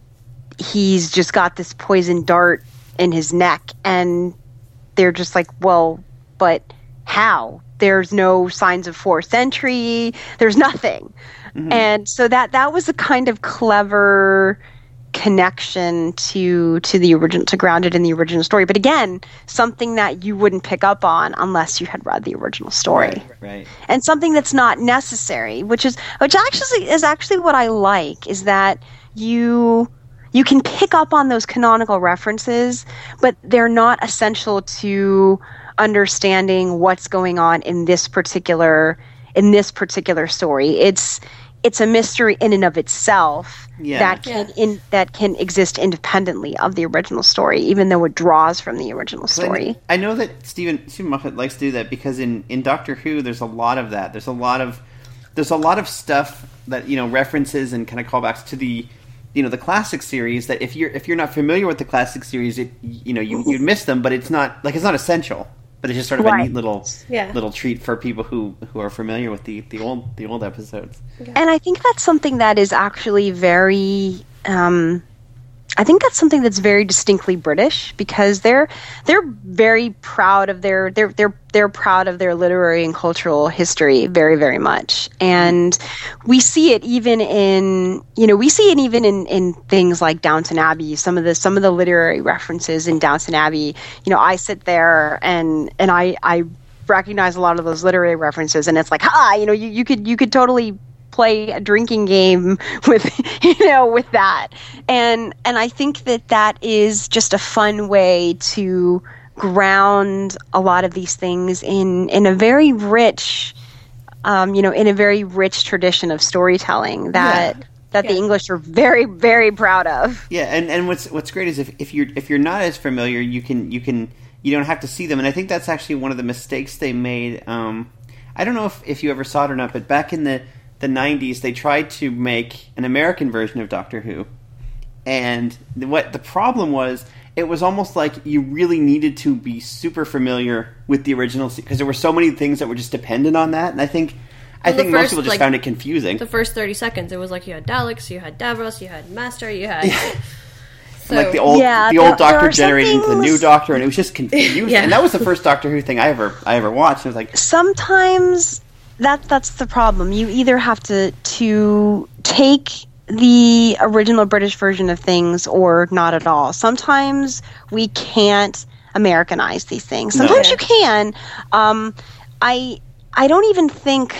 he's just got this poison dart in his neck, and they're just like, well, but how? There's no signs of fourth entry. There's nothing. And so that that was a kind of clever connection to to the original to grounded in the original story. But again, something that you wouldn't pick up on unless you had read the original story. Right. And something that's not necessary which is which actually is actually what i like is that you you can pick up on those canonical references but they're not essential to understanding what's going on in this particular in this particular story. It's it's a mystery in and of itself Yeah. that can in that can exist independently of the original story even though it draws from the original So I story I know that Steven Steven Moffat likes to do that because in, in Doctor Who, there's a lot of that. There's a lot of there's a lot of stuff that you know references and kind of callbacks to the you know the classic series. That if you're if you're not familiar with the classic series, it you know you you'd miss them, but it's not like it's not essential. But it's just sort of a neat little Yeah. little treat for people who who are familiar with the, the old the old episodes. And I think that's something that is actually very um, I think that's something that's very distinctly British because they're they're very proud of their they're they're they're proud of their literary and cultural history very very much. And we see it even in you know we see it even in in things like Downton Abbey some of the some of the literary references in Downton Abbey. You know I sit there and and I I recognize a lot of those literary references and it's like ha you know you, you could you could totally play a drinking game with you know with that and and i think that that is just a fun way to ground a lot of these things in in a very rich um, you know in a very rich tradition of storytelling that Yeah. that the english are very very proud of Yeah, and, and what's what's great is if, if you're if you're not as familiar, you can you can you don't have to see them, and I think that's actually one of the mistakes they made. Um, I don't know if, if you ever saw it or not, but back in the the '90s, they tried to make an American version of Doctor Who, and the, what the problem was, it was almost like you really needed to be super familiar with the original because there were so many things that were just dependent on that, and I think. I Well, the think most people just like, found it confusing. The first 30 seconds, it was like you had Daleks, you had Davros, you had Master, you had. So, like the old Yeah, the old there doctor are some generated into the new doctor and it was just confusing Yeah. and that was the first doctor who thing i ever i ever watched and i was like sometimes that that's the problem. You either have to to take the original British version of things or not at all. Sometimes we can't Americanize these things. Sometimes Yeah. you can. Um, I I don't even think.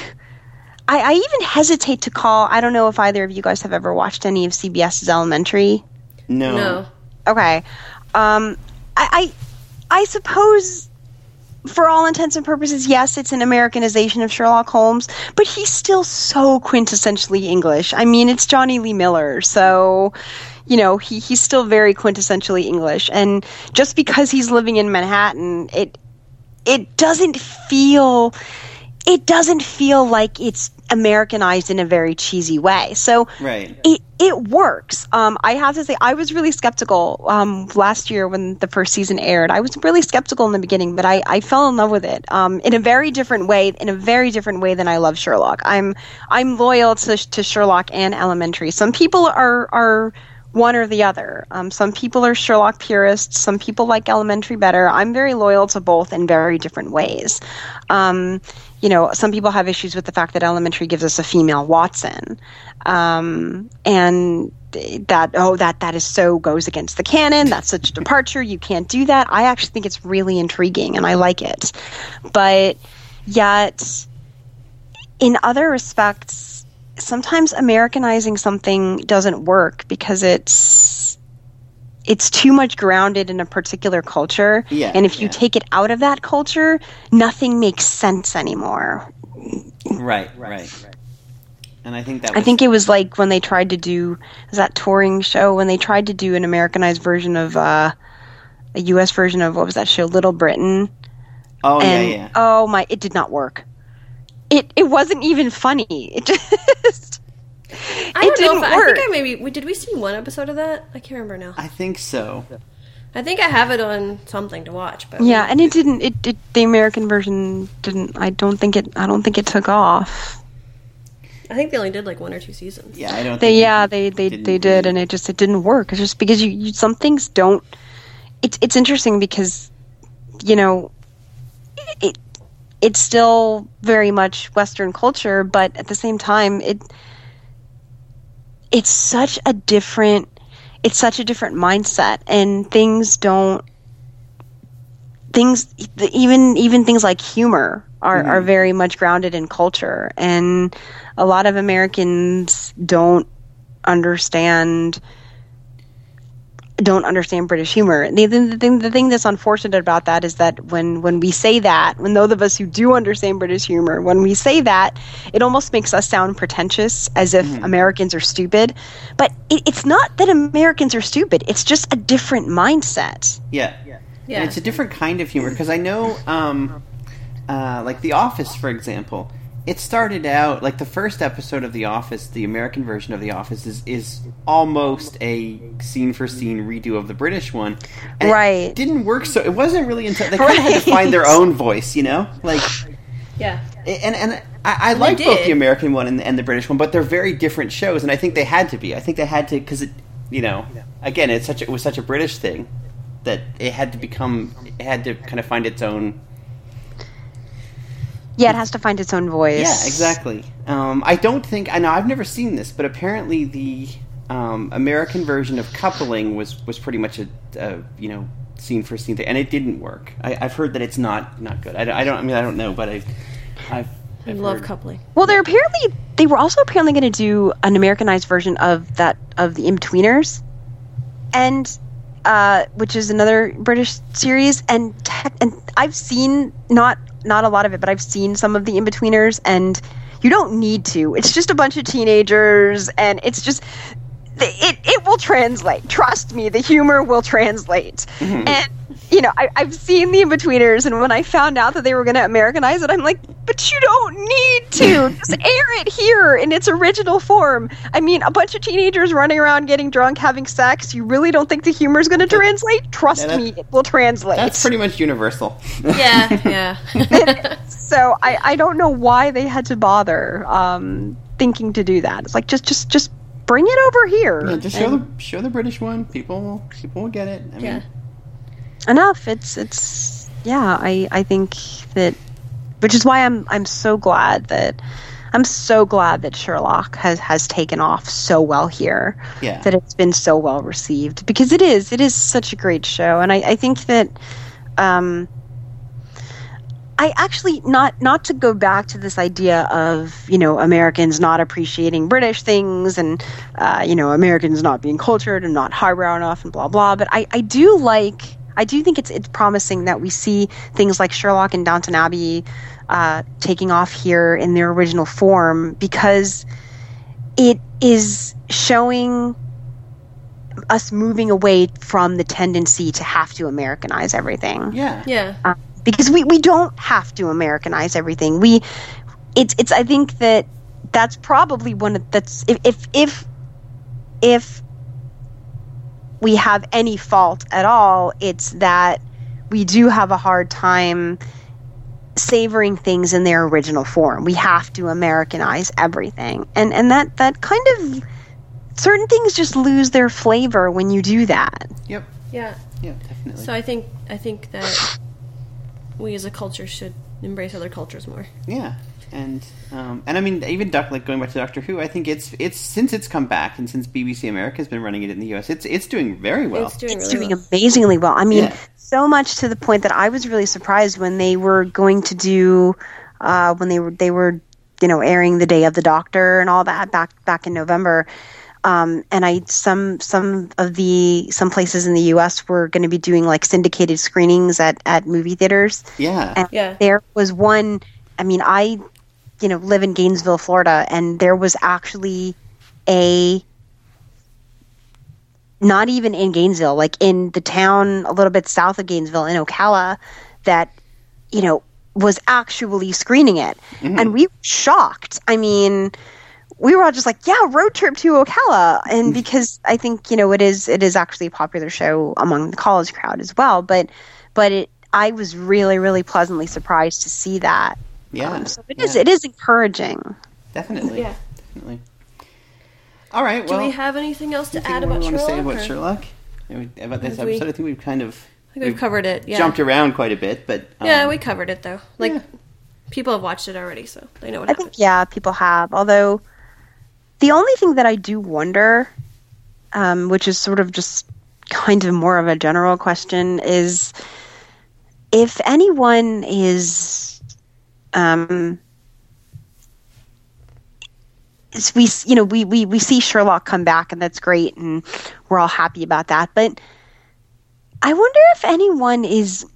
I, I even hesitate to call. I don't know if either of you guys have ever watched any of CBS's Elementary. no, no. Okay. Um, I, I, I suppose, for all intents and purposes, yes, it's an Americanization of Sherlock Holmes, but he's still so quintessentially English. I mean, it's Jonny Lee Miller, so you know he, he's still very quintessentially English. And just because he's living in Manhattan, it it doesn't feel it doesn't feel like it's Americanized in a very cheesy way. So right it it works. Um, I have to say, I was really skeptical um, last year when the first season aired. I was really skeptical in the beginning, but I, I fell in love with it um, in a very different way. In a very different way than I love Sherlock. I'm I'm loyal to to Sherlock and Elementary. Some people are are one or the other. Um, some people are Sherlock purists. Some people like Elementary better. I'm very loyal to both in very different ways. Um, you know, some people have issues with the fact that Elementary gives us a female Watson, um, and that oh that that is so goes against the canon. That's such a departure. You can't do that. I actually think it's really intriguing, and I like it, but yet in other respects, sometimes Americanizing something doesn't work because it's it's too much grounded in a particular culture. Yeah, and if you yeah. take it out of that culture, nothing makes sense anymore. right right and i think that I think it was like when they tried to do is that touring show when they tried to do an Americanized version of uh, a U.S. version of what was that show, Little Britain? oh and yeah yeah oh my, it did not work. It it wasn't even funny. It just I it don't know didn't if I, I work. think I maybe. Did we see one episode of that? I can't remember now. i think so I think I have it on something to watch, but. Yeah, and it didn't. It, it the American version didn't. I don't think it. I don't think it took off. I think they only did like one or two seasons. yeah i don't They think yeah they they, didn't they did, and it just it didn't work. It's just because you, you some things don't. It's it's interesting because, you know, it it's still very much Western culture, but at the same time it it's such a different it's such a different mindset, and things don't things even even things like humor are, mm-hmm. are very much grounded in culture and a lot of americans don't understand don't understand british humor. The, the, the, thing, the thing that's unfortunate about that is that when when we say that when those of us who do understand british humor when we say that it almost makes us sound pretentious as if americans are stupid. But it, it's not that americans are stupid. It's just a different mindset. Yeah. Yeah. And it's a different kind of humor because I know, um, uh, like The Office, for example. It started out like the first episode of The Office, the American version of The Office, is is almost a scene for scene redo of the British one. And Right. It didn't work so. It wasn't really until they kind of had to find their own voice, you know, like. Yeah. And and I, I like both the American one and, and the British one, but they're very different shows, and I think they had to be. I think they had to because it you know, again, it's such a, it was such a British thing that it had to become it had to kind of find its own. Yeah, it has to find its own voice. Yeah, exactly. Um, I don't think I know. I've never seen this, but apparently the um, American version of coupling was was pretty much a, a you know scene for scene thing, and it didn't work. I, I've heard that it's not not good. I, don't- I don't. I mean, I don't know, but I, I've. I I've love heard- coupling. Well, they're apparently they were also apparently going to do an Americanized version of that of the Inbetweeners, and uh, which is another British series. And tech and I've seen not not a lot of it, but I've seen some of the Inbetweeners, and you don't need to. It's just a bunch of teenagers, and it's just it it will translate. Trust me, the humor will translate. Mm-hmm. And you know, I, I've seen the Inbetweeners, and when I found out that they were going to Americanize it, I'm like, but you don't need to. Just air it here in its original form. I mean, a bunch of teenagers running around getting drunk, having sex. You really don't think the humor is going to translate? Trust Yeah, me, it will translate. That's pretty much universal. Yeah, yeah. so I, I don't know why they had to bother um, thinking to do that. It's like just just just bring it over here. Yeah, just show And the show the British one. People will people will get it. I mean, yeah. Enough. It's it's yeah. I I think that, which is why I'm I'm so glad that. I'm so glad that Sherlock has, has taken off so well here. Yeah. That it's been so well received because it is it is such a great show, and I, I think that um, I actually not not to go back to this idea of you know Americans not appreciating British things and uh, you know Americans not being cultured and not highbrow enough and blah blah. But I, I do like I do think it's it's promising that we see things like Sherlock and Downton Abbey uh, taking off here in their original form because it is showing us moving away from the tendency to have to Americanize everything yeah, Yeah. uh, because we, we don't have to Americanize everything. We it's it's I think that that's probably one of that's if if if, if we have any fault at all, it's that we do have a hard time savoring things in their original form. We have to Americanize everything. And and that that kind of certain things just lose their flavor when you do that. Yep. Yeah. Yeah. Definitely. So I think I think that we as a culture should embrace other cultures more. Yeah, and um, and I mean even Doc, like going back to Doctor Who, I think it's it's since it's come back and since BBC America has been running it in the US, it's it's doing very well. It's doing it's really doing well. amazingly well. I mean, Yeah. so much to the point that I was really surprised when they were going to do uh, when they were they were you know airing the Day of the Doctor and all that back back in November. Um, and I some some of the some places in the U.S. were going to be doing like syndicated screenings at at movie theaters. yeah, And Yeah. there was one. I mean, I you know live in Gainesville, Florida, and there was actually a not even in Gainesville, like in the town a little bit south of Gainesville in Ocala, that you know was actually screening it, mm-hmm. and we were shocked. I mean, we were all just like, "Yeah, road trip to Ocala," and mm-hmm. because I think you know it is it is actually a popular show among the college crowd as well, but but it I was really really pleasantly surprised to see that. Yeah. Um, so it yeah, is it is encouraging. definitely, Yeah. definitely. All right. Well, Do we have anything else to anything add about we want to Sherlock? say about or- Sherlock? About this Have we- episode, I think we've kind of I think we've covered it. Yeah. jumped around quite a bit, but um, Yeah, we covered it though. Like yeah. people have watched it already, so they know what I happened. think yeah, people have. Although the only thing that I do wonder, um, which is sort of just kind of more of a general question, is if anyone is, um, we you know we, we we see Sherlock come back and that's great and we're all happy about that, but I wonder if anyone is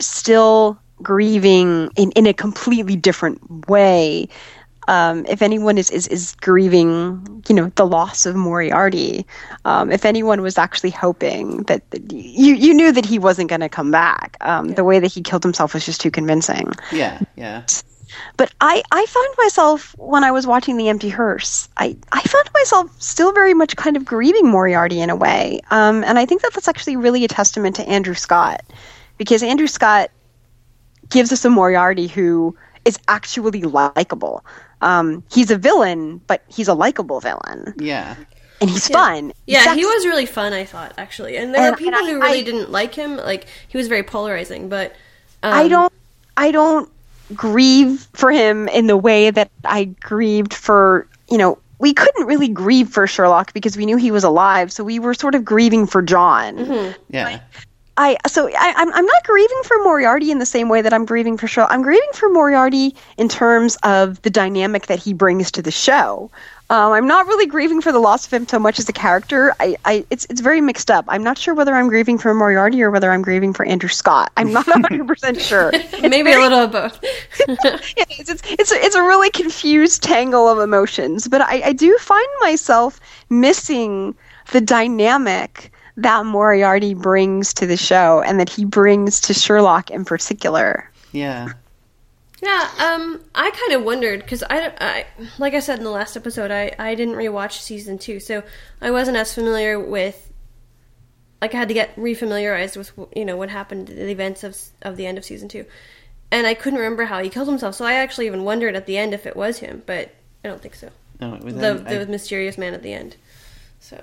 still grieving in, in a completely different way. Um, if anyone is, is, is grieving, you know, the loss of Moriarty, um, if anyone was actually hoping that that you you knew that he wasn't going to come back, um, the way that he killed himself was just too convincing. yeah, yeah, But I, I found myself when I was watching The Empty Hearse, I, I found myself still very much kind of grieving Moriarty in a way. Um, and I think that that's actually really a testament to Andrew Scott because Andrew Scott gives us a Moriarty who is actually likable. Um, he's a villain, but he's a likable villain. yeah. and he's fun. He's Yeah, he sexy. was really fun. I thought actually, and there And- were people I- who really I- didn't like him. Like he was very polarizing, but um, I don't I don't grieve for him in the way that I grieved for you know we couldn't really grieve for Sherlock because we knew he was alive, so we were sort of grieving for John. Yeah. I so I, I'm I'm not grieving for Moriarty in the same way that I'm grieving for Sherlock. I'm grieving for Moriarty in terms of the dynamic that he brings to the show. Um, I'm not really grieving for the loss of him so much as a character. I, I it's it's very mixed up. I'm not sure whether I'm grieving for Moriarty or whether I'm grieving for Andrew Scott. I'm not 100 percent sure. maybe a little of both. Yeah, it's, it's it's a, it's a really confused tangle of emotions, but I, I do find myself missing the dynamic that Moriarty brings to the show and that he brings to Sherlock in particular. Yeah. Yeah, um, I kind of wondered because I, I, like I said in the last episode, I, I didn't rewatch season two, so I wasn't as familiar with. Like I had to get refamiliarized with you know what happened, the events of of the end of season two, and I couldn't remember how he killed himself. So I actually even wondered at the end if it was him, but I don't think so. No, it was The I- the mysterious man at the end. So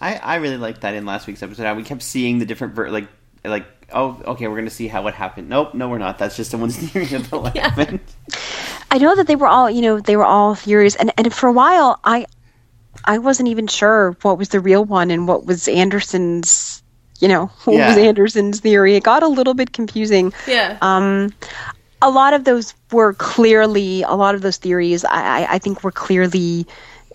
I, I really liked that in last week's episode. How we kept seeing the different ver- like like oh okay we're gonna see how what happened. Nope, no we're not. That's just someone's theory of what Yeah. happened. I know that they were all, you know, they were all theories, and and for a while, I I wasn't even sure what was the real one and what was Anderson's, you know, what Yeah. was Anderson's theory. It got a little bit confusing. yeah, Um, a lot of those were clearly, a lot of those theories, I, I, I think, were clearly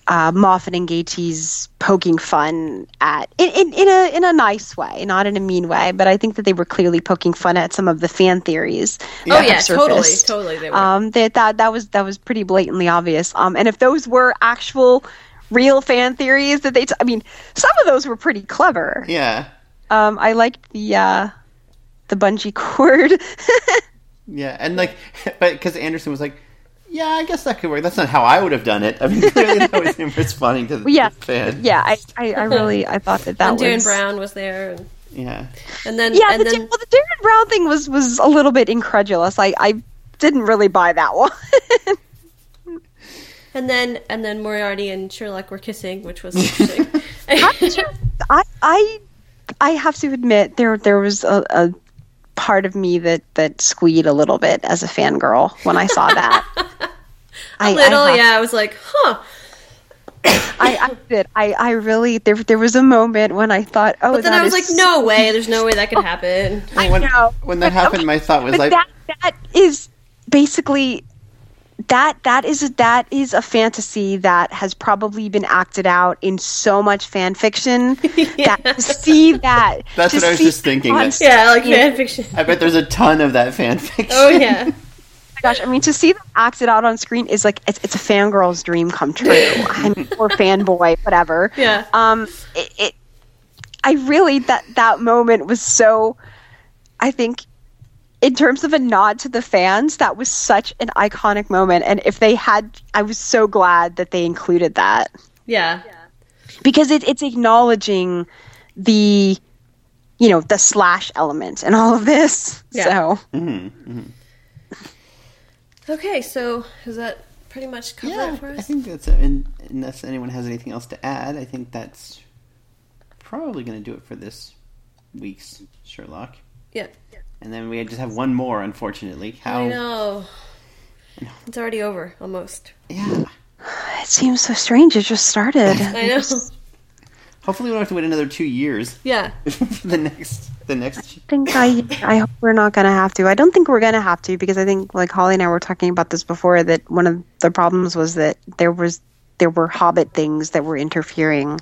uh, Moffat and Gatiss poking fun at in, in, in a in a nice way, not in a mean way, but I think that they were clearly poking fun at some of the fan theories. oh yeah, have totally, totally. They were. Um, that that that was that was pretty blatantly obvious. Um, and if those were actual, real fan theories that they, t- I mean, some of those were pretty clever. Yeah, Um, I liked the uh, the bungee cord. yeah, and like, but because Anderson was like, yeah, I guess that could work. That's not how I would have done it. I mean, clearly that was him responding to the, yeah, the fan. yeah. I, I, I really I thought that that and Derren was Brown was there, and, yeah. and then Yeah, and the, then well, the Derren Brown thing was was a little bit incredulous. I I didn't really buy that one. And then and then Moriarty and Sherlock were kissing, which was interesting. I I I have to admit there there was a, a part of me that that squeed a little bit as a fangirl when I saw that. I, a little, I have- yeah. I was like, huh. I, I did. I, I really there there was a moment when I thought, oh, But then that I was is like, no way. There's no way that could oh, happen. I when, know. when that But- happened, my thought was but like, that that is basically that that is that is a fantasy that has probably been acted out in so much fan fiction that to see that That's to what I was just thinking, that- Yeah, like fan fiction. I bet there's a ton of that fan oh, fiction. Oh yeah. gosh, I mean, to see them acted out on screen is like it's, it's a fangirl's dream come true, I mean, or fanboy, whatever. Yeah. Um, it, it, I really that that moment was so. I think, in terms of a nod to the fans, that was such an iconic moment, and if they had, I was so glad that they included that Yeah. because it, it's acknowledging the, you know, the slash element and all of this. Yeah. So. Okay, so is that pretty much cover Yeah, it for us? I think that's and unless anyone has anything else to add, I think that's probably going to do it for this week's Sherlock. Yeah. And then we just have one more, unfortunately. How? I know. It's already over, almost. Yeah. It seems so strange. It just started. I know. Hopefully, we don't have to wait another two years Yeah. for the next the next. I think I I hope we're not going to have to. I don't think we're going to have to because I think like Holly and I were talking about this before that one of the problems was that there was there were Hobbit things that were interfering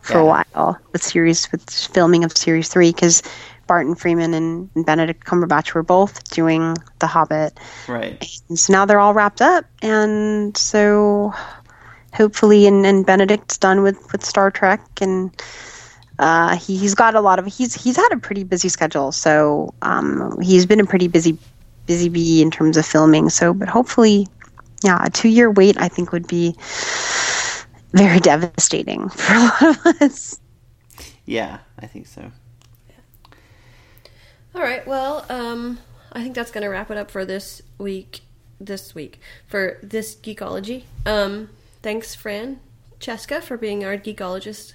for a while with series with filming of series three because Martin Freeman and, and Benedict Cumberbatch were both doing The Hobbit, Right. and so now they're all wrapped up, and so hopefully, and, and Benedict's done with with Star Trek and uh, he, he's got a lot of he's he's had a pretty busy schedule so um, he's been a pretty busy busy bee in terms of filming so but hopefully yeah a two year wait i think would be very devastating for a lot of us Yeah, I think so. All right. Well, um, I think that's going to wrap it up for this week. this week for this geekology. Um, thanks, Fran Cheska, for being our geekologist.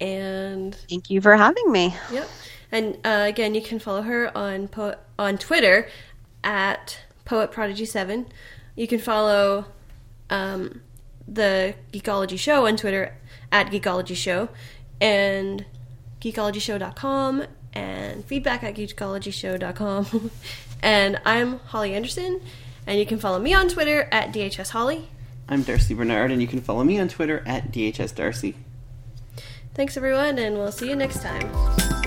And Thank you for having me. Yep. And uh, again, you can follow her on po- on Twitter at Poet Prodigy Seven. You can follow um, the Geekology Show on Twitter at Geekology Show and geekologyshow.com and feedback at geekologyshow.com. and I'm Holly Anderson, and you can follow me on Twitter at DHS Holly. I'm Darcy Bernard, and you can follow me on Twitter at DHS Darcy. Thanks, everyone, and we'll see you next time.